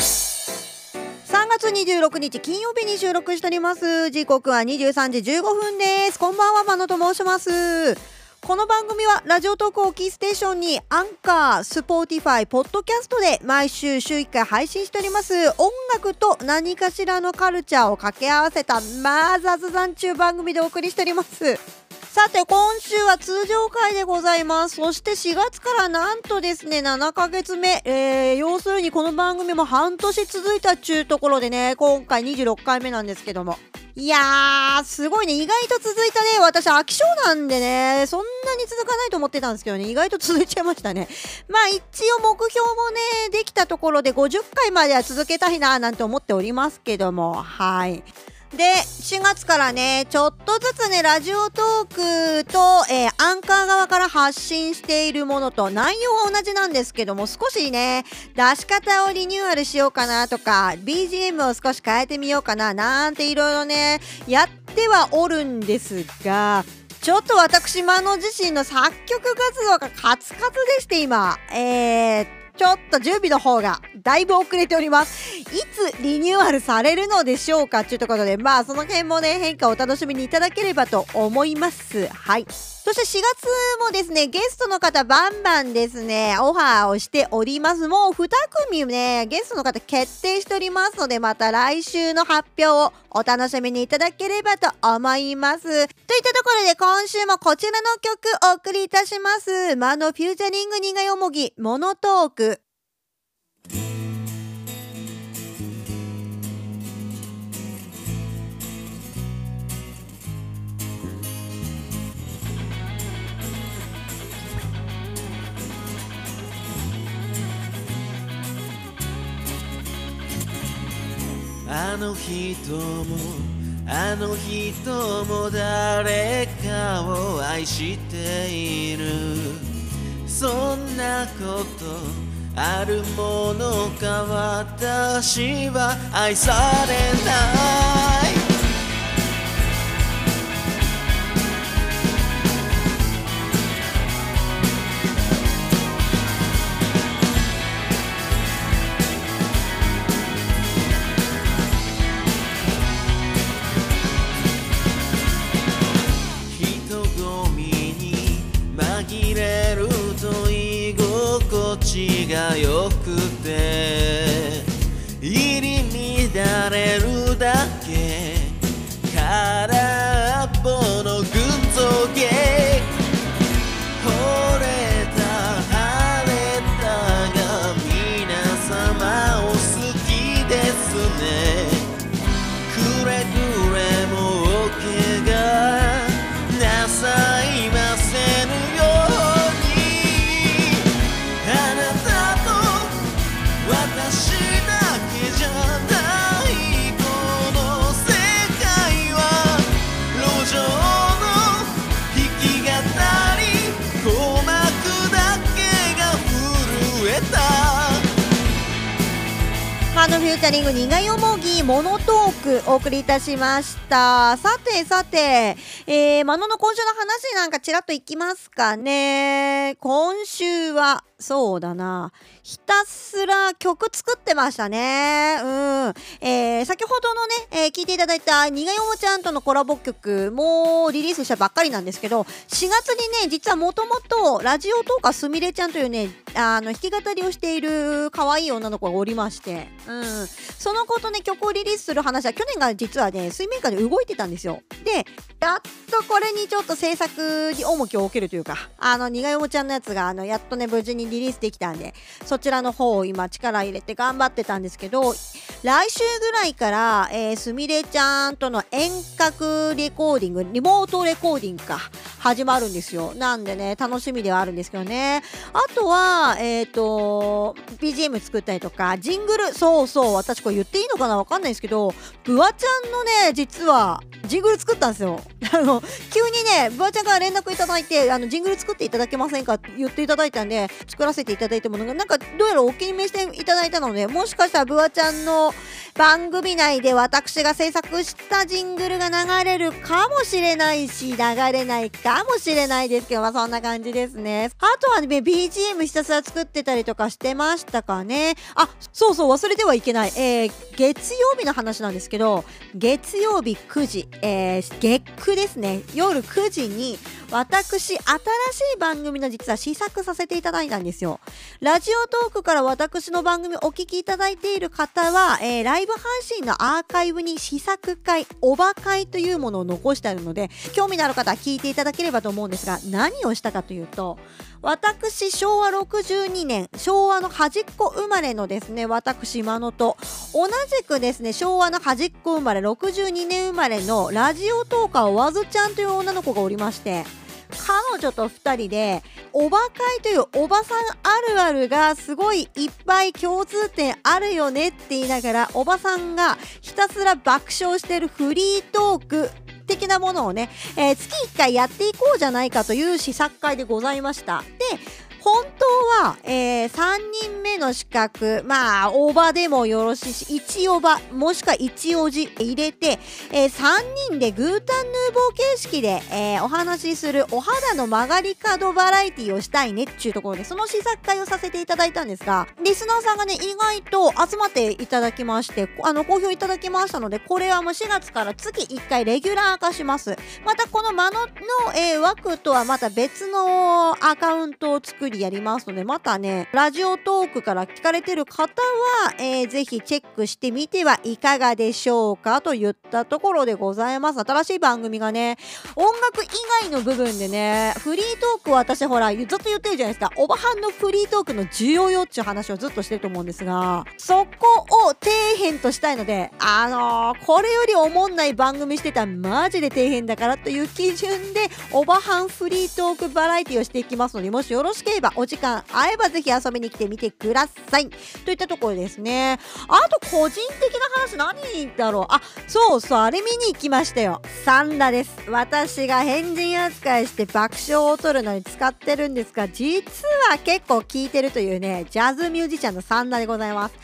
3月26日金曜日に収録しております。時刻は23時15分です。こんばんはまのと申します。この番組はラジオトークをキーステーションにアンカー、スポーティファイ、ポッドキャストで毎週週1回配信しております。音楽と何かしらのカルチャーを掛け合わせたまあ雑談中番組でお送りしております。さて今週は通常回でございますそして4月からなんとですね7ヶ月目、えー、要するにこの番組も半年続いたっちゅうところでね今回26回目なんですけどもいやー、すごいね。意外と続いたね。私、飽き性なんでね、そんなに続かないと思ってたんですけどね、意外と続いちゃいましたね。まあ、一応目標もね、できたところで50回までは続けたいな、なんて思っておりますけども、はい。で4月からねちょっとずつねラジオトークと、えー、アンカー側から発信しているものと内容は同じなんですけども少しね出し方をリニューアルしようかなとか BGM を少し変えてみようかななんていろいろねやってはおるんですがちょっと私、マノ自身の作曲活動がカツカツでして今、えー、ちょっと準備の方がだいぶ遅れております。いつリニューアルされるのでしょうか？というところで、まあその辺もね、変化をお楽しみにいただければと思います。はい。そして4月もですね、ゲストの方バンバンですね、オファーをしております。もう2組ね、ゲストの方決定しておりますので、また来週の発表をお楽しみにいただければと思います。といったところで今週もこちらの曲お送りいたします。魔のフューチャリング苦よもぎ、モノトーク。あの人もあの人も誰かを愛している。そんなことあるものか。私は愛されない。のフューチャリング苦よもぎモノトークお送りいたしました。さてさて、えー、マノの今週の話なんかちらっといきますかね。今週はそうだなひたすら曲作ってましたね。うん。えー、先ほどのね、えー、聞いていただいたにがよもちゃんとのコラボ曲もリリースしたばっかりなんですけど、4月にね、実はもともとラジオトーカすみれちゃんというね、あの、弾き語りをしている可愛い女の子がおりまして、うん。その子とね、曲をリリースする話は去年が実はね、水面下で動いてたんですよ。で、やっとこれにちょっと制作に重きを置けるというか、あの、にがよもちゃんのやつが、あの、やっとね、無事にリリースできたんで、そちらの方を今力入れて頑張ってたんですけど来週ぐらいから、え、すみれちゃんとの遠隔レコーディングリモートレコーディングか始まるんですよ。なんでね楽しみではあるんですけどね。あとはえっ、ー、と BGM 作ったりとかジングルそうそう私これ言っていいのかなわかんないですけどブワちゃんのね実はジングル作ったんですよ あの急にねブワちゃんから連絡いただいてあのジングル作っていただけませんか？って言っていただいたんで作らせていただいたものがなんかどうやらお気に召していただいたのでもしかしたらブワちゃんの番組内で私が制作したジングルが流れるかもしれないし流れないかかもしれないですけど、まあそんな感じですね。あとはね、BGM ひたすら作ってたりとかしてましたかね。あ、そうそう、忘れてはいけない。えー、月曜日の話なんですけど、月曜日9時、えー、月9ですね。夜9時に、私、新しい番組の実は試作させていただいたんですよ。ラジオトークから私の番組お聞きいただいている方は、えー、ライブ配信のアーカイブに試作会、おば会というものを残してあるので、興味のある方は聞いていただければと思うんですが、何をしたかというと、私、昭和62年、昭和の端っこ生まれのですね、私、今野と、同じくですね、昭和の端っこ生まれ、62年生まれのラジオトーカーわずちゃんという女の子がおりまして、彼女と2人でおば会というおばさんあるあるがすごいいっぱい共通点あるよねって言いながらおばさんがひたすら爆笑してるフリートーク的なものをね、えー、月1回やっていこうじゃないかという試作会でございました。で本当は、えー、3人目の資格、まあ、大葉でもよろしいし、1大葉、もしくは1おじ入れて、えー、3人でグータンヌーボー形式で、えー、お話しするお肌の曲がり角バラエティをしたいねっていうところで、その試作会をさせていただいたんですが、リスナーさんがね、意外と集まっていただきまして、あの、好評いただきましたので、これはもう4月から月1回レギュラー化します。また、この間のの、えー、枠とはまた別のアカウントを作りやりますので、またね、ラジオトークから聞かれてる方は、えー、ぜひチェックしてみてはいかがでしょうかといったところでございます。新しい番組がね、音楽以外の部分でね、フリートークを私ほら、ずっと言ってるじゃないですか。おばはんのフリートークの需要よっていう話をずっとしてると思うんですが、そこを底辺としたいので、あのー、これよりおもんない番組してたらマジで底辺だからという基準で、おばはんフリートークバラエティをしていきますので、もしよろしければお時間合えばぜひ遊びに来てみてください。といったところですね。あと個人的な話何だろう？あ、そうそう、あれ見に行きましたよ。サンラです。私が変人扱いして爆笑を取るのに使ってるんですが、実は結構聴いてるというね、ジャズミュージシャンのサンラでございます。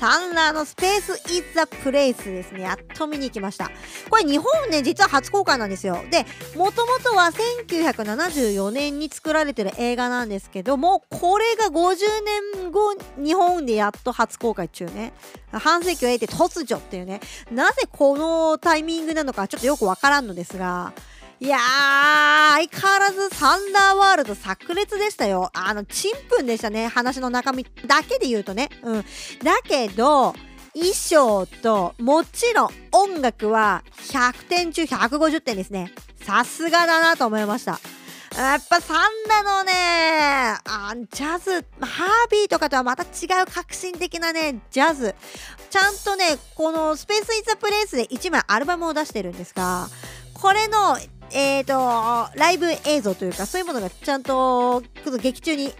サンラのスペースイズザプレイスですね。やっと見に行きました。これ日本ね、実は初公開なんですよ。で、もともとは1974年に作られてる映画なんですけども、これが50年後日本でやっと初公開中ね半世紀を経て突如っていうねなぜこのタイミングなのかちょっとよくわからんのですがいやー、相変わらずサンダーワールド炸裂でしたよ。あの、ちんぷんでしたね。話の中身だけで言うとね。うん。だけど、衣装と、もちろん音楽は100点中150点ですね。さすがだなと思いました。やっぱサンダのね、あジャズ、ハービーとかとはまた違う革新的なね、ジャズ。ちゃんとね、このスペース・イン・ザ・プレイスで1枚アルバムを出してるんですが、これの、えっ、ー、と、ライブ映像というか、そういうものがちゃんと、劇中に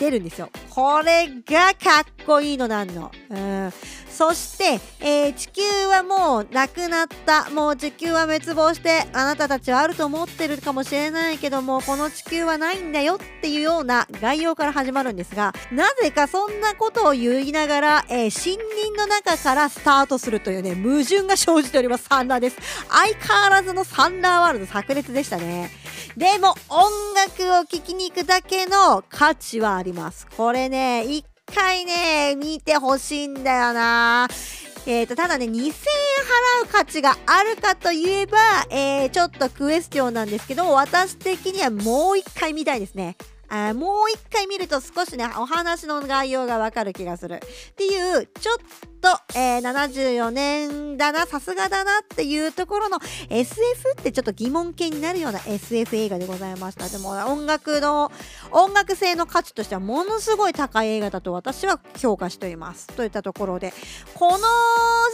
出るんですよ。これがかっこいいのなんの。うん。そして、えー、地球はもうなくなった。もう地球は滅亡して、あなたたちはあると思ってるかもしれないけども、この地球はないんだよっていうような概要から始まるんですが、なぜかそんなことを言いながら、えー、森林の中からスタートするというね、矛盾が生じております。サンダーです。相変わらずのサンダーワールド炸裂でしたね。でも音楽を聴きに行くだけの価値はあります。これね、一回ね、見てほしいんだよな。えーと、ただね、2000円払う価値があるかといえば、えー、ちょっとクエスチョンなんですけど、私的にはもう一回見たいですね。あもう一回見ると少しねお話の概要がわかる気がする。っていうちょっと、えー、74年だなさすがだなっていうところの SF ってちょっと疑問形になるような SF 映画でございました。でも音楽の音楽性の価値としてはものすごい高い映画だと私は評価しております。といったところでこの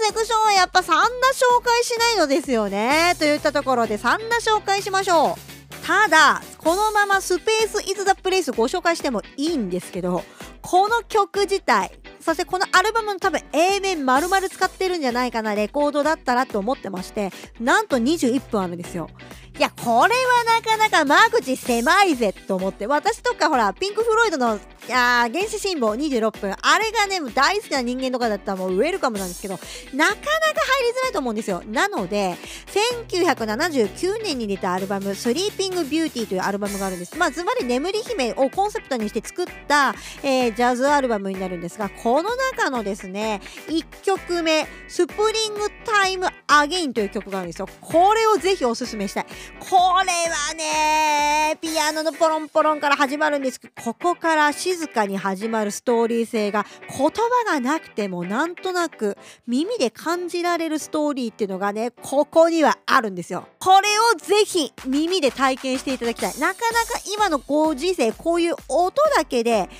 セクションはやっぱ3打紹介しないのですよね。といったところで3打紹介しましょう。ただこのままスペース・イズ・ザ・プレイスご紹介してもいいんですけどこの曲自体そしてこのアルバムの多分 A 面丸々使ってるんじゃないかなレコードだったらと思ってましてなんと21分あるんですよ。いやこれはなかなか間口狭いぜと思って私とかほらピンク・フロイドのいや原始辛抱26分あれがね大好きな人間とかだったらもうウェルカムなんですけどなかなか入りづらいと思うんですよ。なので1979年に出たアルバム「スリーピングビューティー」というアルバムがあるんです。まあつまり眠り姫をコンセプトにして作った、えージャズアルバムになるんですがここの中のですね1曲目「スプリングタイムアゲイン」という曲があるんですよ。これをぜひおすすめしたい。これはねピアノのポロンポロンから始まるんですけどここから静かに始まるストーリー性が言葉がなくてもなんとなく耳で感じられるストーリーっていうのがねここにはあるんですよ。これをぜひ耳で体験していただきたい。なかなか今のご時世こういう音だけで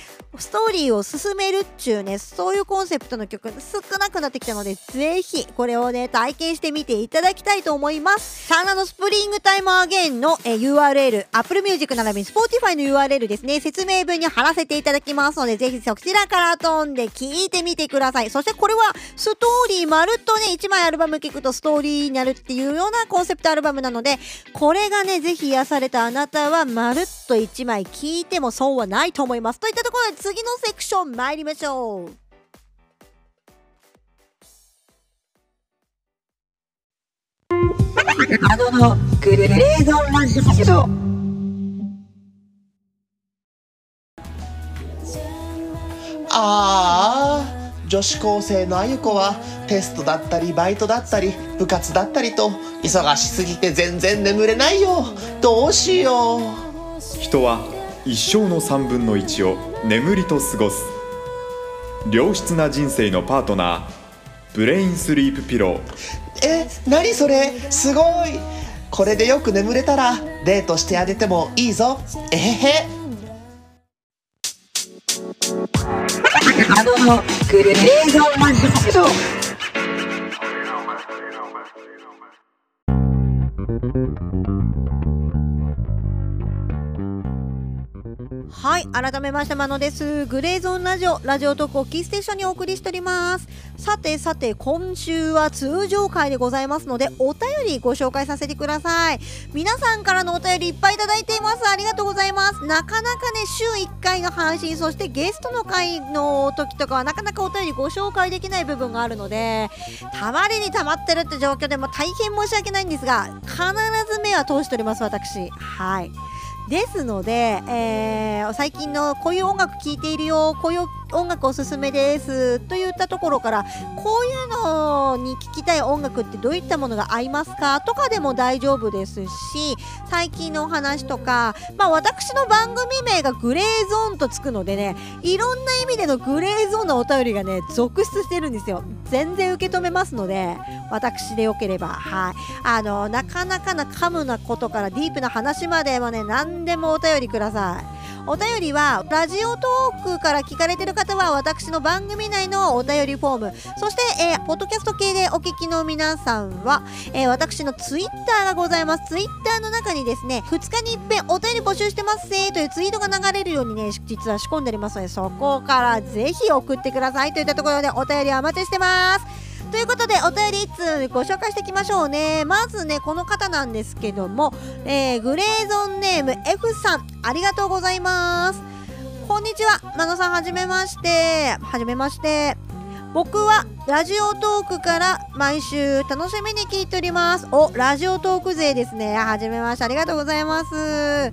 ストーリーを進めるっちゅうねそういうコンセプトの曲少なくなってきたのでぜひこれをね体験してみていただきたいと思います。サン・ラのスプリングタイムアゲインの、え URL Apple Music 並びに Spotify の URL ですね。説明文に貼らせていただきますのでぜひそちらから飛んで聞いてみてください。そしてこれはストーリーまるっとね1枚アルバム聴くとストーリーになるっていうようなコンセプトアルバムなのでこれがねぜひ癒されたあなたはまるっと1枚聴いても損はないと思います。といったところで次のセクション参りましょう。あののグレーゾンラジオああ女子高生のあゆ子はテストだったりバイトだったり部活だったりと忙しすぎて全然眠れないよ。どうしよう。人は一生の3分の1を眠りと過ごす。良質な人生のパートナーブレインスリープピロー。え何それ？すごい。これでよく眠れたらデートしてあげてもいいぞ。えへへ。あののグレーゾンラジオは改めましてまのです。グレーゾーンラジオラジオトークをキーステーションにお送りしております。さてさて今週は通常回でございますのでお便りご紹介させてください。皆さんからのお便りいっぱいいただいています。ありがとうございます。なかなかね週1回の配信そしてゲストの回の時とかはなかなかお便りご紹介できない部分があるのでたまりにたまってるって状況でも大変申し訳ないんですが必ず目は通しております私。はい。ですので、えー最近のこういう音楽聴いているよこういう音楽おすすめです。といったところからこういうのに聴きたい音楽ってどういったものが合いますか？とかでも大丈夫ですし最近のお話とか、まあ、私の番組名がグレーゾーンとつくのでねいろんな意味でのグレーゾーンのお便りがね続出してるんですよ。全然受け止めますので私でよければはい。あのなかなかなカムなことからディープな話まではね何でもお便りください。お便りはラジオトークから聞かれてる方は私の番組内のお便りフォームそして、えーポッドキャスト系でお聞きの皆さんは、えー私のツイッターがございます。ツイッターの中にですね2日に一遍お便り募集してますぜというツイートが流れるようにね実は仕込んでおりますのでそこからぜひ送ってくださいといったところでお便りお待ちしてます。ということでお便り1通ご紹介していきましょうね。まずねこの方なんですけども、えーグレーゾンネーム F さん。ありがとうございます。こんにちは。真野さんはじめまして。はじめまして。僕はラジオトークから毎週楽しみに聞いております。おラジオトーク勢ですね。はじめまして。ありがとうございます。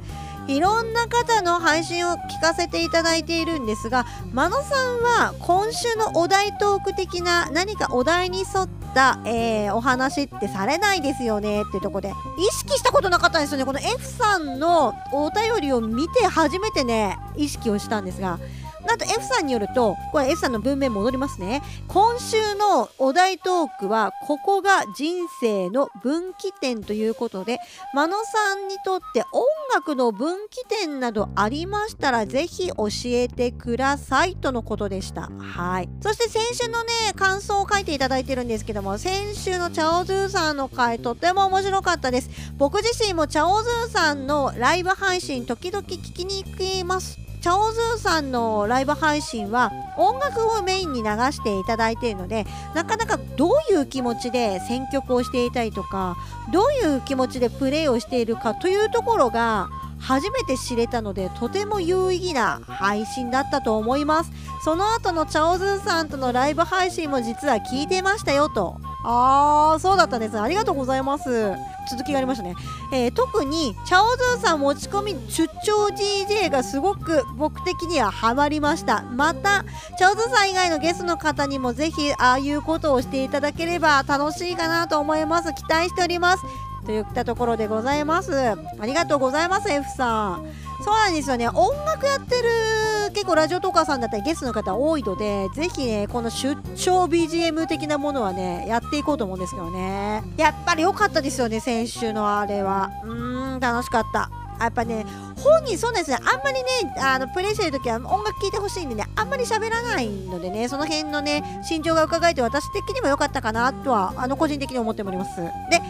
いろんな方の配信を聞かせていただいているんですが真野さんは今週のお題トーク的な何かお題に沿った、えーお話ってされないですよねっていうところで。意識したことなかったんですよね。この F さんのお便りを見て初めてね意識をしたんですがなんと F さんによるとこれ F さんの文面戻りますね。今週のお題トークはここが人生の分岐点ということで真野さんにとって音楽の分岐点などありましたらぜひ教えてくださいとのことでした。はい。そして先週のね感想を書いていただいてるんですけども先週のチャオズーさんの回とても面白かったです。僕自身もチャオズーさんのライブ配信時々聞きに行きます。チャオズーさんのライブ配信は音楽をメインに流していただいているのでなかなかどういう気持ちで選曲をしていたりとかどういう気持ちでプレイをしているかというところが初めて知れたのでとても有意義な配信だったと思います。その後のチャオズーさんとのライブ配信も実は聞いてましたよと。あーそうだったんです。ありがとうございます。続きがありましたね、えー特にチャオズーさん持ち込み出張 DJ がすごく僕的にはハマりました。またチャオズーさん以外のゲストの方にもぜひああいうことをしていただければ楽しいかなと思います。期待しております。といったところでございます。ありがとうございます F さん。そうなんですよね。音楽やってる結構ラジオトーカーさんだったりゲストの方多いのでぜひねこの出張 BGM 的なものはねやっていこうと思うんですけどね。やっぱり良かったですよね先週のあれは。うーん楽しかった。やっぱね本人そうですね。あんまりねあのプレイしてる時は音楽聴いてほしいんでねあんまり喋らないのでねその辺のね心情が伺えて私的にも良かったかなとはあの個人的に思っております。で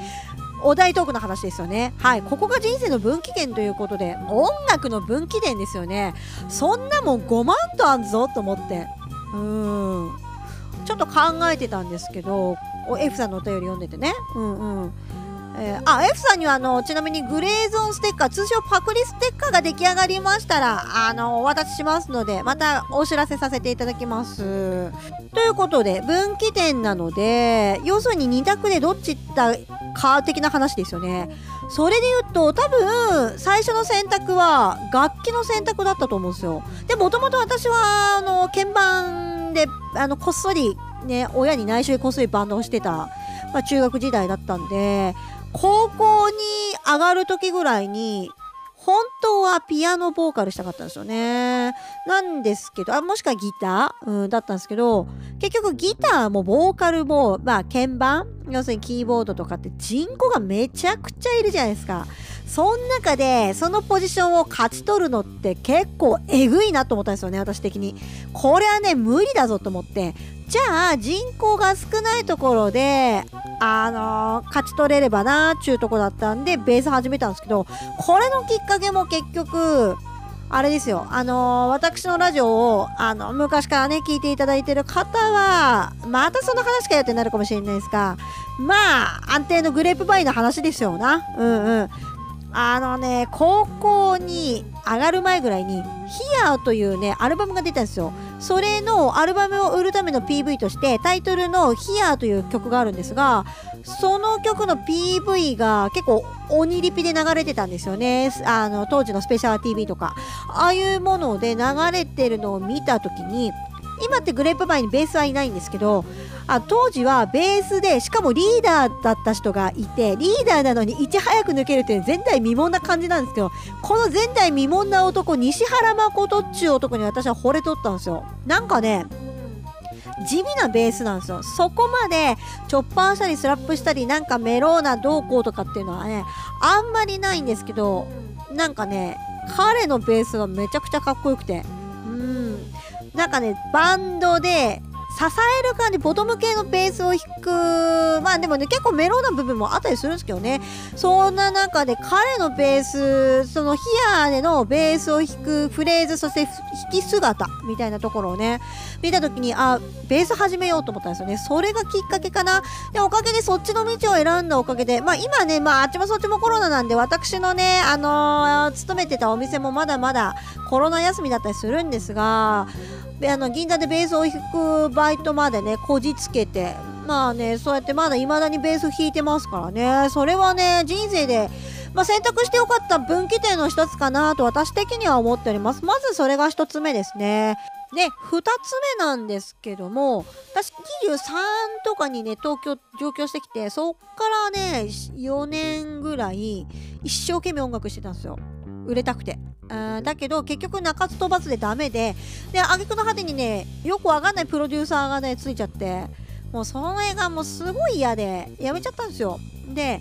お題トークの話ですよね。はい。ここが人生の分岐点ということで音楽の分岐点ですよね。そんなもん5万とあんぞと思って。うん。ちょっと考えてたんですけど F さんのお便り読んでてね。うんうん。えーあ F さんにはあのちなみにグレーゾーンステッカー通称パクリステッカーが出来上がりましたらあのお渡ししますのでまたお知らせさせていただきます。ということで分岐点なので要するに2択でどっち行ったか的な話ですよね。それで言うと多分最初の選択は楽器の選択だったと思うんですよ。でもともと私はあの鍵盤であのこっそりね親に内緒でこっそりバンドをしてた、まあ、中学時代だったんで高校に上がる時ぐらいに本当はピアノボーカルしたかったんですよね。なんですけど、あもしくはギター、うん、だったんですけど、結局ギターもボーカルも、まあ鍵盤、要するにキーボードとかって人口がめちゃくちゃいるじゃないですか。その中でそのポジションを勝ち取るのって結構えぐいなと思ったんですよね、私的に。これはね、無理だぞと思って。じゃあ人口が少ないところで、あのー勝ち取れればなーっちゅうとこだったんでベース始めたんですけどこれのきっかけも結局あれですよ。あのー私のラジオをあの昔からね聞いていただいてる方はまたその話かよってなるかもしれないですがまあ安定のグレープバイの話ですよな。うんうん。あのね高校に上がる前ぐらいに「ヒアというねアルバムが出たんですよ。それのアルバムを売るための PV としてタイトルの「ヒアという曲があるんですがその曲の PV が結構鬼リピで流れてたんですよね。あの当時のスペシャル TV とか。ああいうもので流れてるのを見た時に今ってグレープバイにベースはいないんですけどあ当時はベースでしかもリーダーだった人がいてリーダーなのにいち早く抜けるっていう前代未聞な感じなんですけどこの前代未聞な男西原誠っちゅう男に私は惚れとったんですよ。なんかね地味なベースなんですよ。そこまでチョッパーしたりスラップしたりなんかメローなどうこうとかっていうのはねあんまりないんですけどなんかね彼のベースがめちゃくちゃかっこよくて。うん。なんかねバンドで支える感じボトム系のベースを弾く。まあでもね結構メローな部分もあったりするんですけどね。そんな中で彼のベースそのヒアでのベースを弾くフレーズそして弾き姿みたいなところをね見た時にあベース始めようと思ったんですよね。それがきっかけかな。でおかげでそっちの道を選んだおかげでまあ今ねまああっちもそっちもコロナなんで私のねあのー勤めてたお店もまだまだコロナ休みだったりするんですがであの銀座でベースを弾くバイトまでねこじつけてまあねそうやってまだ未だにベース弾いてますからね。それはね人生でまあ、選択してよかった分岐点の一つかなと私的には思っております。まずそれが一つ目ですね。で2つ目なんですけども私23とかにね東京上京してきてそっからね4年ぐらい一生懸命音楽してたんですよ。売れたくて。だけど結局鳴かず飛ばずでダメで。で挙句の果てにねよくわかんないプロデューサーがねついちゃって。もうその映画もすごい嫌でやめちゃったんですよ。で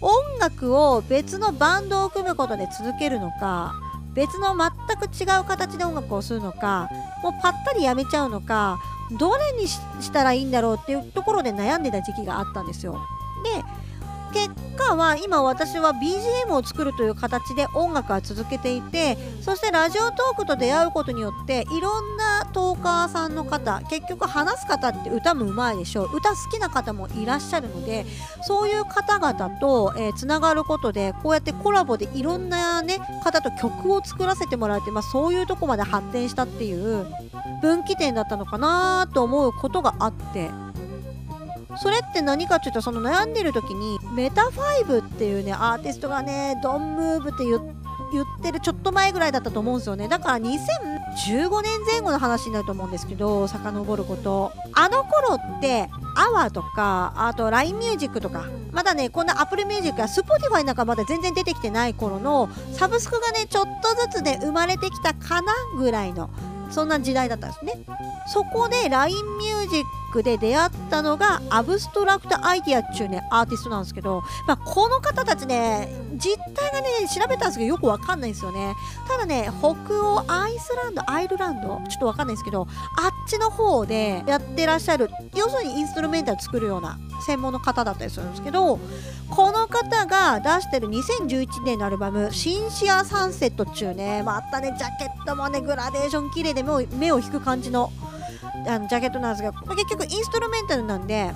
音楽を別のバンドを組むことで続けるのか別の全く違う形で音楽をするのかもうパッタリやめちゃうのかどれにしたらいいんだろうっていうところで悩んでた時期があったんですよ。で結果は今私は BGM を作るという形で音楽は続けていてそしてラジオトークと出会うことによっていろんなトーカーさんの方結局話す方って歌もうまいでしょう。歌好きな方もいらっしゃるのでそういう方々と、えーがることでこうやってコラボでいろんな、ね、方と曲を作らせてもらえて、まあ、そういうとこまで発展したっていう分岐点だったのかなと思うことがあって。それって何かっていうとその悩んでる時にメタファイブっていうねアーティストがねドンムーブって言ってるちょっと前ぐらいだったと思うんですよね。だから2015年前後の話になると思うんですけど遡ること。あの頃ってアワーとかあと LINE ミュージックとかまだねこんな Apple Music や Spotify なんかまだ全然出てきてない頃のサブスクがねちょっとずつで生まれてきたかなぐらいのそんな時代だったんですね。そこで LINE ミュージックで出会ったのがアブストラクトアイディアっていうねアーティストなんですけど、まあ、この方たちね実態がね調べたんですけどよくわかんないんですよね。ただね北欧アイスランドアイルランドちょっとわかんないですけどあっちの方でやってらっしゃる要するにインストゥルメンタル作るような専門の方だったりするんですけどこの方が出してる2011年のアルバム「シンシア・サンセット」っちゅうねまたねジャケットもねグラデーション綺麗で目を目を引く感じのあのジャケットなんですが、まあ結局インストルメンタルなんで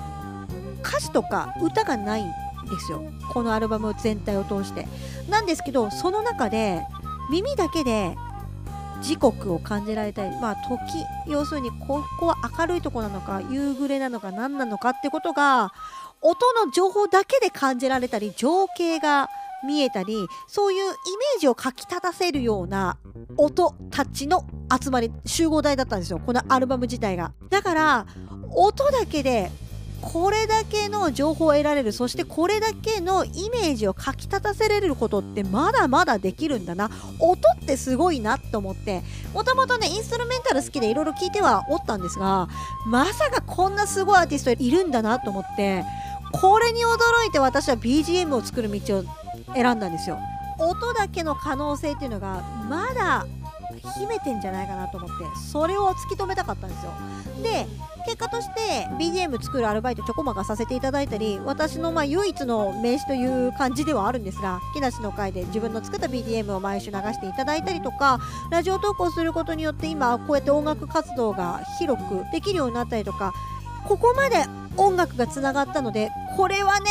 歌詞とか歌がないんですよ。このアルバム全体を通して。なんですけどその中で耳だけで時刻を感じられたりまあ時要するにここは明るいとこなのか夕暮れなのか何なのかってことが音の情報だけで感じられたり情景が見えたりそういうイメージをかき立たせるような音たちの集まり集合体だったんですよ。このアルバム自体が。だから音だけでこれだけの情報を得られる。そしてこれだけのイメージをかき立たせられることってまだまだできるんだな。音ってすごいなと思って。もともとねインストルメンタル好きでいろいろ聞いてはおったんですがまさかこんなすごいアーティストいるんだなと思って。これに驚いて私は BGM を作る道を選んだんですよ。音だけの可能性っていうのがまだ秘めてんじゃないかなと思ってそれを突き止めたかったんですよ。で結果として BGM 作るアルバイトちょこまかさせていただいたり私のまあ唯一の名刺という感じではあるんですが木梨の会で自分の作った BGM を毎週流していただいたりとかラジオ投稿することによって今こうやって音楽活動が広くできるようになったりとかここまで音楽がつながったのでこれはね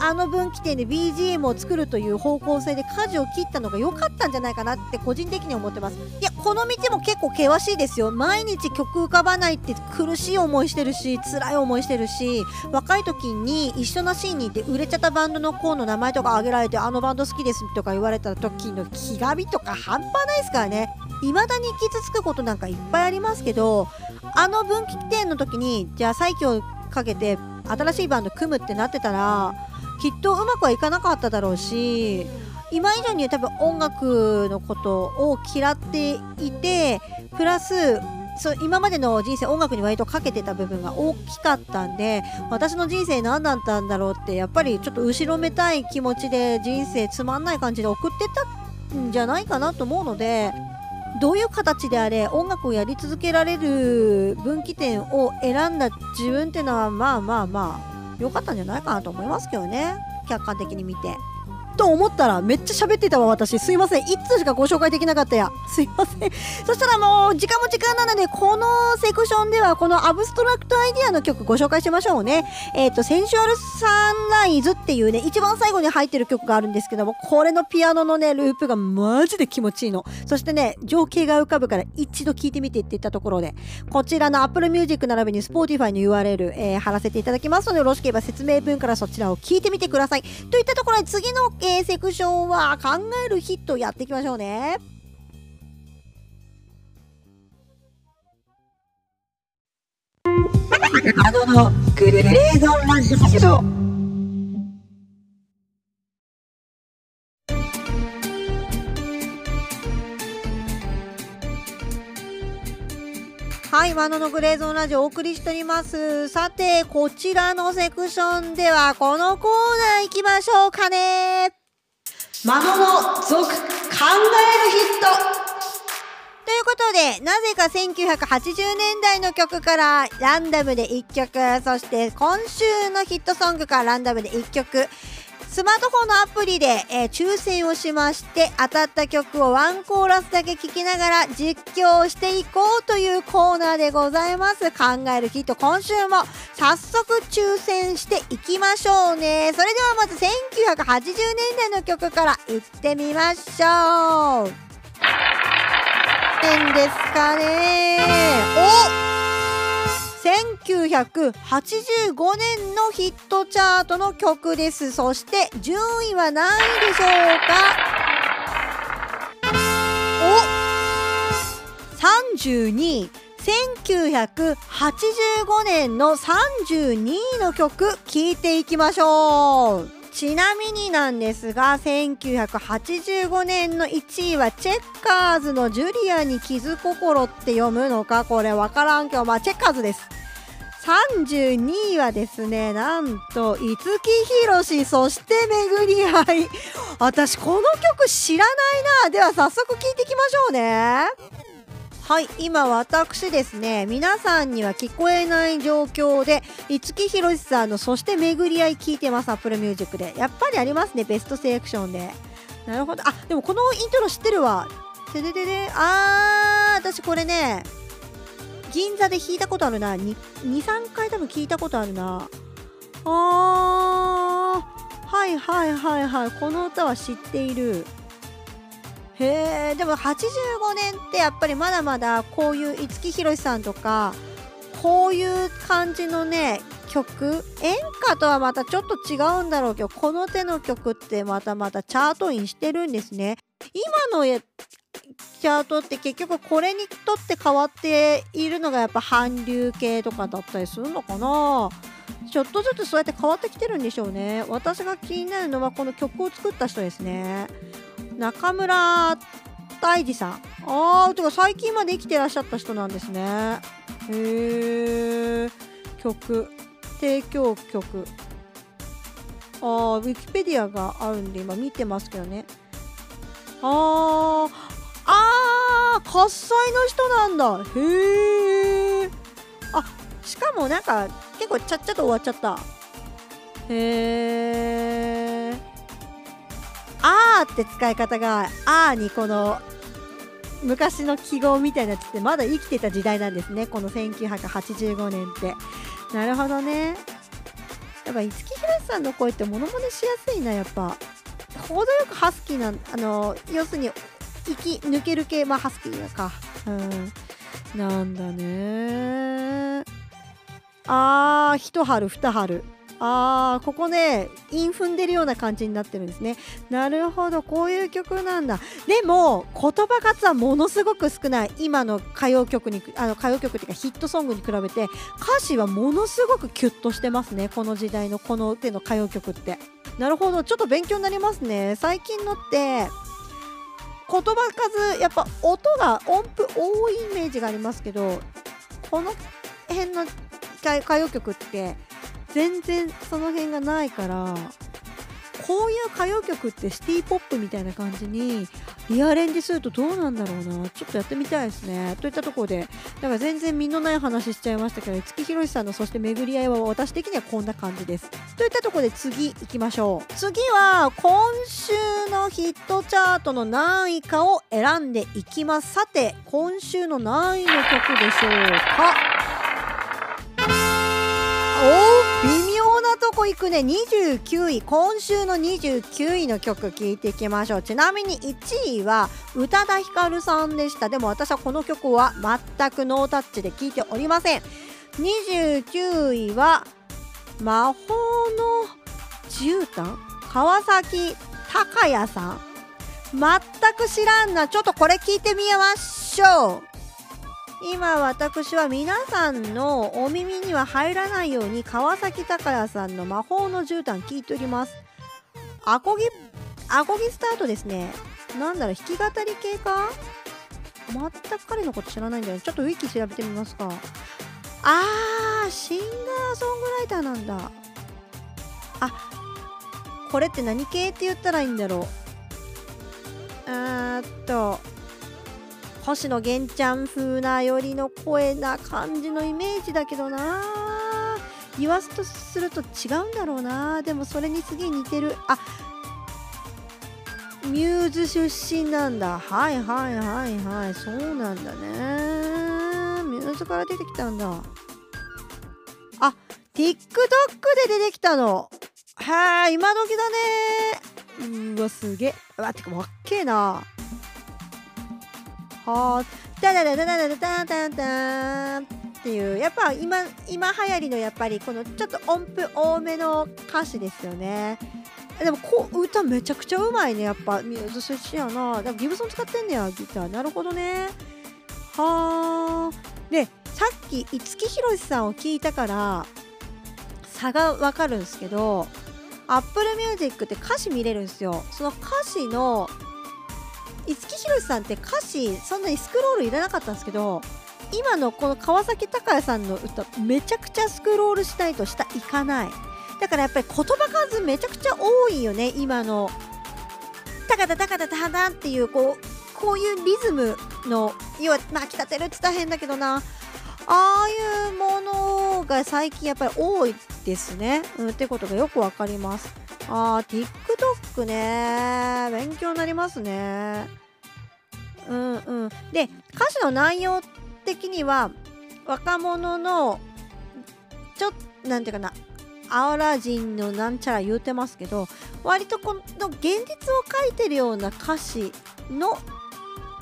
あの分岐点で BGM を作るという方向性で舵を切ったのが良かったんじゃないかなって個人的に思ってます。いやこの道も結構険しいですよ。毎日曲浮かばないって苦しい思いしてるし辛い思いしてるし若い時に一緒なシーンにいて売れちゃったバンドの子の名前とか挙げられてあのバンド好きですとか言われた時の気がみとか半端ないですからね。未だに傷つくことなんかいっぱいありますけどあの分岐点の時にじゃあ再起をかけて新しいバンド組むってなってたらきっとうまくはいかなかっただろうし今以上に多分音楽のことを嫌っていてプラスそう今までの人生音楽に割とかけてた部分が大きかったんで私の人生何だったんだろうってやっぱりちょっと後ろめたい気持ちで人生つまんない感じで送ってたんじゃないかなと思うのでどういう形であれ音楽をやり続けられる分岐点を選んだ自分っていうのはまあまあまあ良かったんじゃないかなと思いますけどね客観的に見て。と思ったらめっちゃ喋ってたわ私。すいません。1通しかご紹介できなかったや。すいません。そしたらもう時間も時間なのでこのセクションではこのアブストラクトアイディアの曲ご紹介しましょうね。えっ、とセンシュアルサンライズっていうね一番最後に入ってる曲があるんですけどもこれのピアノのねループがマジで気持ちいいの。そしてね情景が浮かぶから一度聴いてみてって言ったところでこちらの Apple Music 並びに Spotify の URL、えー貼らせていただきますのでよろしければ説明文からそちらを聞いてみてください。といったところで次の、えーセクションは考えるヒットやっていきましょうねあののグレーゾンラジオ。はい、ワノのグレーゾーンラジオお送りしております。さて、こちらのセクションでは、このコーナー行きましょうかね。魔物の続考えるヒット。ということで、なぜか1980年代の曲からランダムで1曲、そして今週のヒットソングからランダムで1曲、スマートフォンのアプリで、えー抽選をしまして当たった曲をワンコーラスだけ聴きながら実況していこうというコーナーでございます。考えるヒット今週も早速抽選していきましょうね。それではまず1980年代の曲からいってみましょう。何ですかね。お1985年のヒットチャートの曲です。そして順位は何位でしょうか？お32位1985年の32位の曲聴いていきましょう。ちなみになんですが1985年の1位はチェッカーズの「ジュリアに傷心」って読むのかこれわからんけどまあチェッカーズです。32位はですねなんと五木ひろしそして巡り合い。私この曲知らないな。では早速聴いていきましょうね。はい今私ですね皆さんには聞こえない状況で五木ひろしさんの「そして巡り合い」聞いてます Apple Music で。やっぱりありますねベストセレクションで。なるほど。あでもこのイントロ知ってるわ。てででであー私これね銀座で弾いたことあるな。23回多分聞いたことあるな。あーはいはいはいはい。この歌は知っている。へえでも85年ってやっぱりまだまだこういう五木ひろしさんとかこういう感じのね曲演歌とはまたちょっと違うんだろうけどこの手の曲ってまたまたチャートインしてるんですね。今のチャートって結局これにとって変わっているのがやっぱ韓流系とかだったりするのかな？ちょっとずつそうやって変わってきてるんでしょうね。私が気になるのはこの曲を作った人ですね。中村大二さん。あーてか最近まで生きてらっしゃった人なんですね。へえ曲。提供曲。あーウィキペディアがあるんで今見てますけどね。あー。あー喝采の人なんだ。へえあしかもなんか結構ちゃっちゃと終わっちゃった。へえあーって使い方があーにこの昔の記号みたいなやつってまだ生きてた時代なんですね。この1985年って。なるほどね。やっぱ五木ひろしさんの声ってモノマネしやすいなやっぱ。程よくハスキーなあの要するに息抜ける系まあハスキーか。うん。なんだね。あー一春二春。あーここね韻踏んでるような感じになってるんですね。なるほどこういう曲なんだ。でも言葉数はものすごく少ない。今の歌謡曲にあの歌謡曲っていうかヒットソングに比べて歌詞はものすごくキュッとしてますね。この時代のこの手の歌謡曲って。なるほどちょっと勉強になりますね。最近のって言葉数やっぱ音が音符多いイメージがありますけどこの辺の歌歌謡曲って全然その辺がないからこういう歌謡曲ってシティポップみたいな感じにリアレンジするとどうなんだろうな。ちょっとやってみたいですね。といったところでだから全然身のない話しちゃいましたけど五木ひろしさんのそして巡り合いは私的にはこんな感じです。といったところで次行きましょう。次は今週のヒットチャートの何位かを選んでいきます。さて今週の何位の曲でしょうか？こ行くね29位今週の29位の曲聴いていきましょう。ちなみに1位は宇多田ヒカルさんでした。でも私はこの曲は全くノータッチで聴いておりません。29位は魔法の絨毯？川崎隆也さん。全く知らんな。ちょっとこれ聞いてみましょう。今私は皆さんのお耳には入らないように川崎隆也さんの魔法の絨毯聞いております。アコギアコギスタートですね。なんだろう弾き語り系か？全く彼のこと知らないんだよね。ちょっとウィキ調べてみますか。あーシンガーソングライターなんだ。あこれって何系って言ったらいいんだろう。あーっと星野源ちゃん風なよりの声な感じのイメージだけどな。言わすとすると違うんだろうな。でもそれにすげえ似てる。あミューズ出身なんだ。はいはいはいはい。そうなんだね。ミューズから出てきたんだ。あ TikTok で出てきたの。へえ今時だね。うわすげえ。うわてかわっけえな。はあダダダダダダダダダダンっていうやっぱ今今流行りのやっぱりこのちょっと音符多めの歌詞ですよね。でもこう歌めちゃくちゃうまいねやっぱミューズ出身やなでもギブソン使ってんねやギター。なるほどね。はあでさっき五木ひろしさんを聞いたから差がわかるんですけど Apple Music って歌詞見れるんですよ。その歌詞の五木ひろしさんって歌詞そんなにスクロールいらなかったんですけど今のこの川崎隆也さんの歌めちゃくちゃスクロールしないと下いかない。だからやっぱり言葉数めちゃくちゃ多いよね今の。タカタタカタタタンっていうこうこういうリズムの要はまあきたてるって言ったら変だけどな。ああいうものが最近やっぱり多いですね、うん、ってことがよくわかります。あー TikTok ね。勉強になりますね。うんうん。で歌詞の内容的には若者のちょっとなんていうかなアオラジンのなんちゃら言うてますけど割とこの現実を書いてるような歌詞の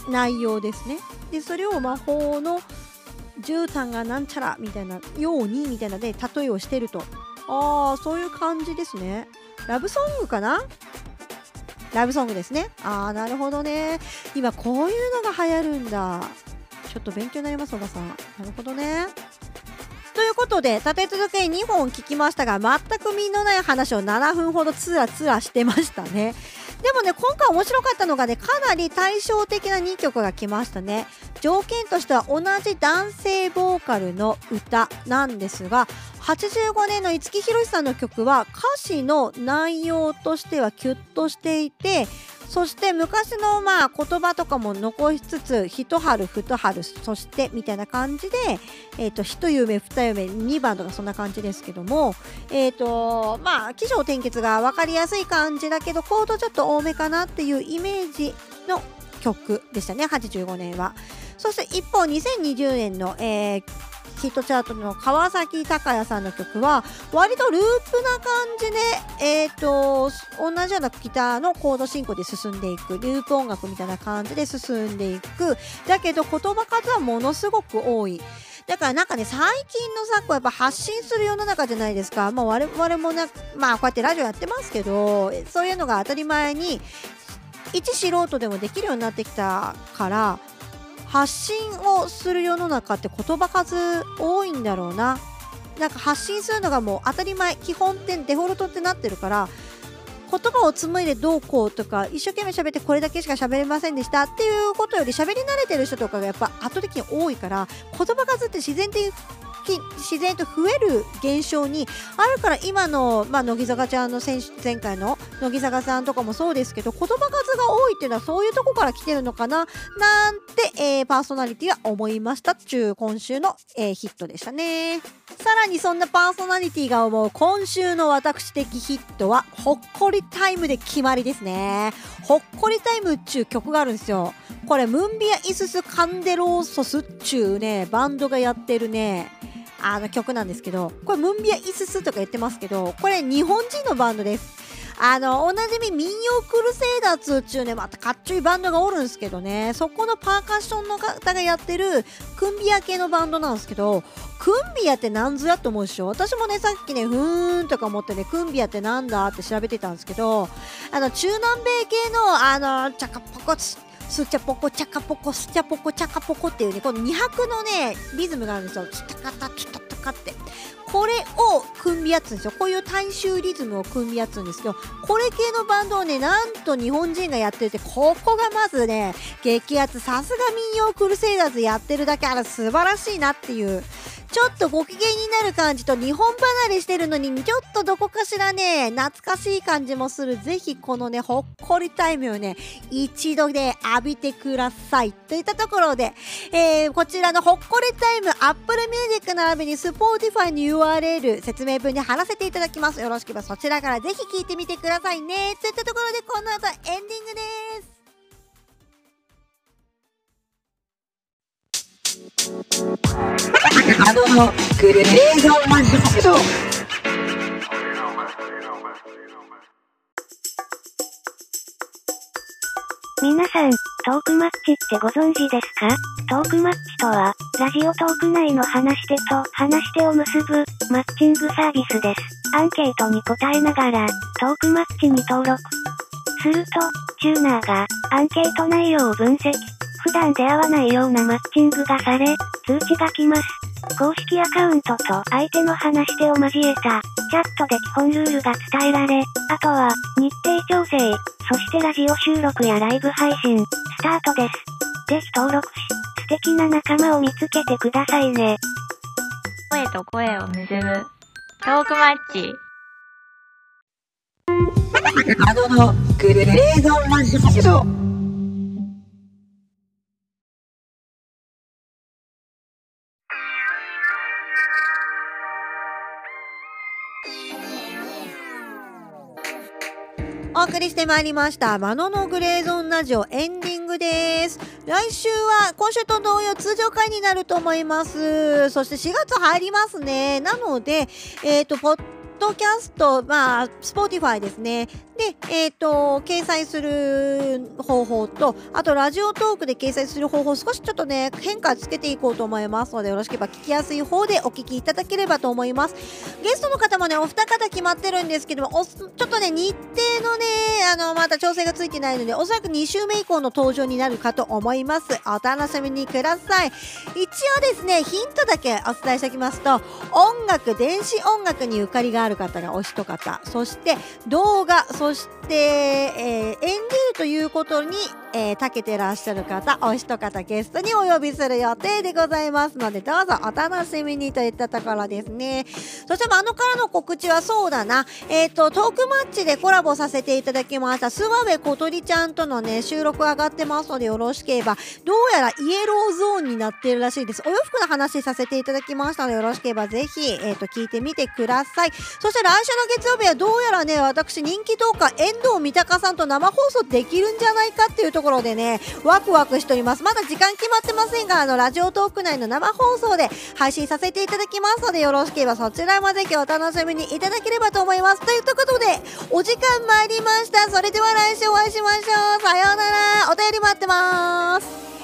内容ですね。でそれを魔法の絨毯がなんちゃらみたいなようにみたいなで例えをしてると。ああそういう感じですね。ラブソングかな？ラブソングですね。ああなるほどね。今こういうのが流行るんだ。ちょっと勉強になりますおばさん。なるほどね。ということで立て続けに2本聞きましたが全く身のない話を7分ほどつらつらしてましたね。でもね今回面白かったのがねかなり対照的な2曲が来ましたね。条件としては同じ男性ボーカルの歌なんですが85年の五木ひろしさんの曲は歌詞の内容としてはキュッとしていてそして昔のまあ言葉とかも残しつつ一春二春そしてみたいな感じで、えー、と一夢二夢2番とかそんな感じですけどもえっ、とまあ起承転結が分かりやすい感じだけどコードちょっと多めかなっていうイメージの曲でしたね85年は。そして一方2020年の、えーヒットチャートの川崎隆也さんの曲は割とループな感じで、えーと、同じようなギターのコード進行で進んでいくループ音楽みたいな感じで進んでいくだけど言葉数はものすごく多い。だからなんかね最近の昨今やっぱ発信する世の中じゃないですか、まあ、我々もなまあこうやってラジオやってますけどそういうのが当たり前に一素人でもできるようになってきたから発信をする世の中って言葉数多いんだろうな。なんか発信するのがもう当たり前基本点デフォルトってなってるから言葉を紡いでどうこうとか一生懸命喋ってこれだけしか喋れませんでしたっていうことより喋り慣れてる人とかがやっぱ圧倒的に多いから言葉数って自然的自然と増える現象にあるから今の、まあ、乃木坂ちゃんの選手前回の乃木坂さんとかもそうですけど言葉数が多いっていうのはそういうとこから来てるのかななんて、えー、パーソナリティは思いましたっちゅう今週の、えー、ヒットでしたね。さらにそんなパーソナリティが思う今週の私的ヒットはほっこりタイムで決まりですね。ほっこりタイムっちゅう曲があるんですよ。これムンビア・イスス・カンデローソスっちゅうねバンドがやってるね。あの曲なんですけどこれムンビア・イススとか言ってますけどこれ日本人のバンドです。あのおなじみ民謡クルセイダー2っちゅうねまたかっちょいバンドがおるんですけどね。そこのパーカッションの方がやってるクンビア系のバンドなんですけどクンビアって何ぞやと思うでしょ？私もねさっきねふーんとか思ってねクンビアってなんだって調べてたんですけどあの中南米系のあのチャカポコススチャポコチャカポコスチャポコチャカポコっていうねこの2拍のねリズムがあるんですよ。チタカタチタタカって。これを組み合つんですよ。こういう大衆リズムを組み合つんですけどこれ系のバンドをねなんと日本人がやっててここがまずね激アツさすが民謡クルセイダーズやってるだけあら素晴らしいなっていうちょっとご機嫌になる感じと日本離れしてるのにちょっとどこかしらね懐かしい感じもする。ぜひこのねほっこりタイムをね一度で浴びてください。といったところで、えーこちらのほっこりタイム Apple Music 並びに Spotify の URL 説明文に貼らせていただきます。よろしければそちらからぜひ聞いてみてくださいね。といったところでこの後エンディングです。あのグレーゾーンマジック皆さん、トークマッチってご存知ですか？トークマッチとは、ラジオトーク内の話し手と話し手を結ぶ、マッチングサービスです。アンケートに答えながら、トークマッチに登録。すると、チューナーが、アンケート内容を分析。普段出会わないようなマッチングがされ、通知が来ます。公式アカウントと相手の話し手を交えた、チャットで基本ルールが伝えられ、あとは、日程調整、そしてラジオ収録やライブ配信、スタートです。ぜひ登録し、素敵な仲間を見つけてくださいね。声と声を結ぶトークマッチあののグレーゾーンマジックお送りしてまいりました「マノのグレーゾーンラジオ」エンディングです。来週は今週と同様通常回になると思います。そして4月入りますね。なのでえっ、とポッドキャストまあスポーティファイですねで、えっ、と、掲載する方法と、あと、ラジオトークで掲載する方法、少しちょっとね、変化つけていこうと思いますので、よろしければ聞きやすい方でお聞きいただければと思います。ゲストの方もね、お二方決まってるんですけども、ちょっとね、日程のね、あの、まだ調整がついてないので、おそらく2週目以降の登場になるかと思います。お楽しみにください。一応ですね、ヒントだけお伝えしておきますと、音楽、電子音楽にゆかりがある方がお一方、そして動画、そして、えー演じるということに、えー長けてらっしゃる方、お一方ゲストにお呼びする予定でございますので、どうぞお楽しみにといったところですね。そして、あのからの告知はそうだな、えっ、と、トークマッチでコラボさせていただきました、諏訪部小鳥ちゃんとのね、収録上がってますので、よろしければ、どうやらイエローゾーンになっているらしいです。お洋服の話させていただきましたので、よろしければぜひ、えっ、と、聞いてみてください。そして来週の月曜日はどうやらね、私人気動画、遠藤三鷹さんと生放送できるんじゃないかっていうところでね、ワクワクしております。まだ時間決まってませんが、あの、ラジオトーク内の生放送で配信させていただきますので、よろしければそちらもぜひお楽しみにいただければと思います。ということで、お時間参りました。それでは来週お会いしましょう。さようなら。お便り待ってます。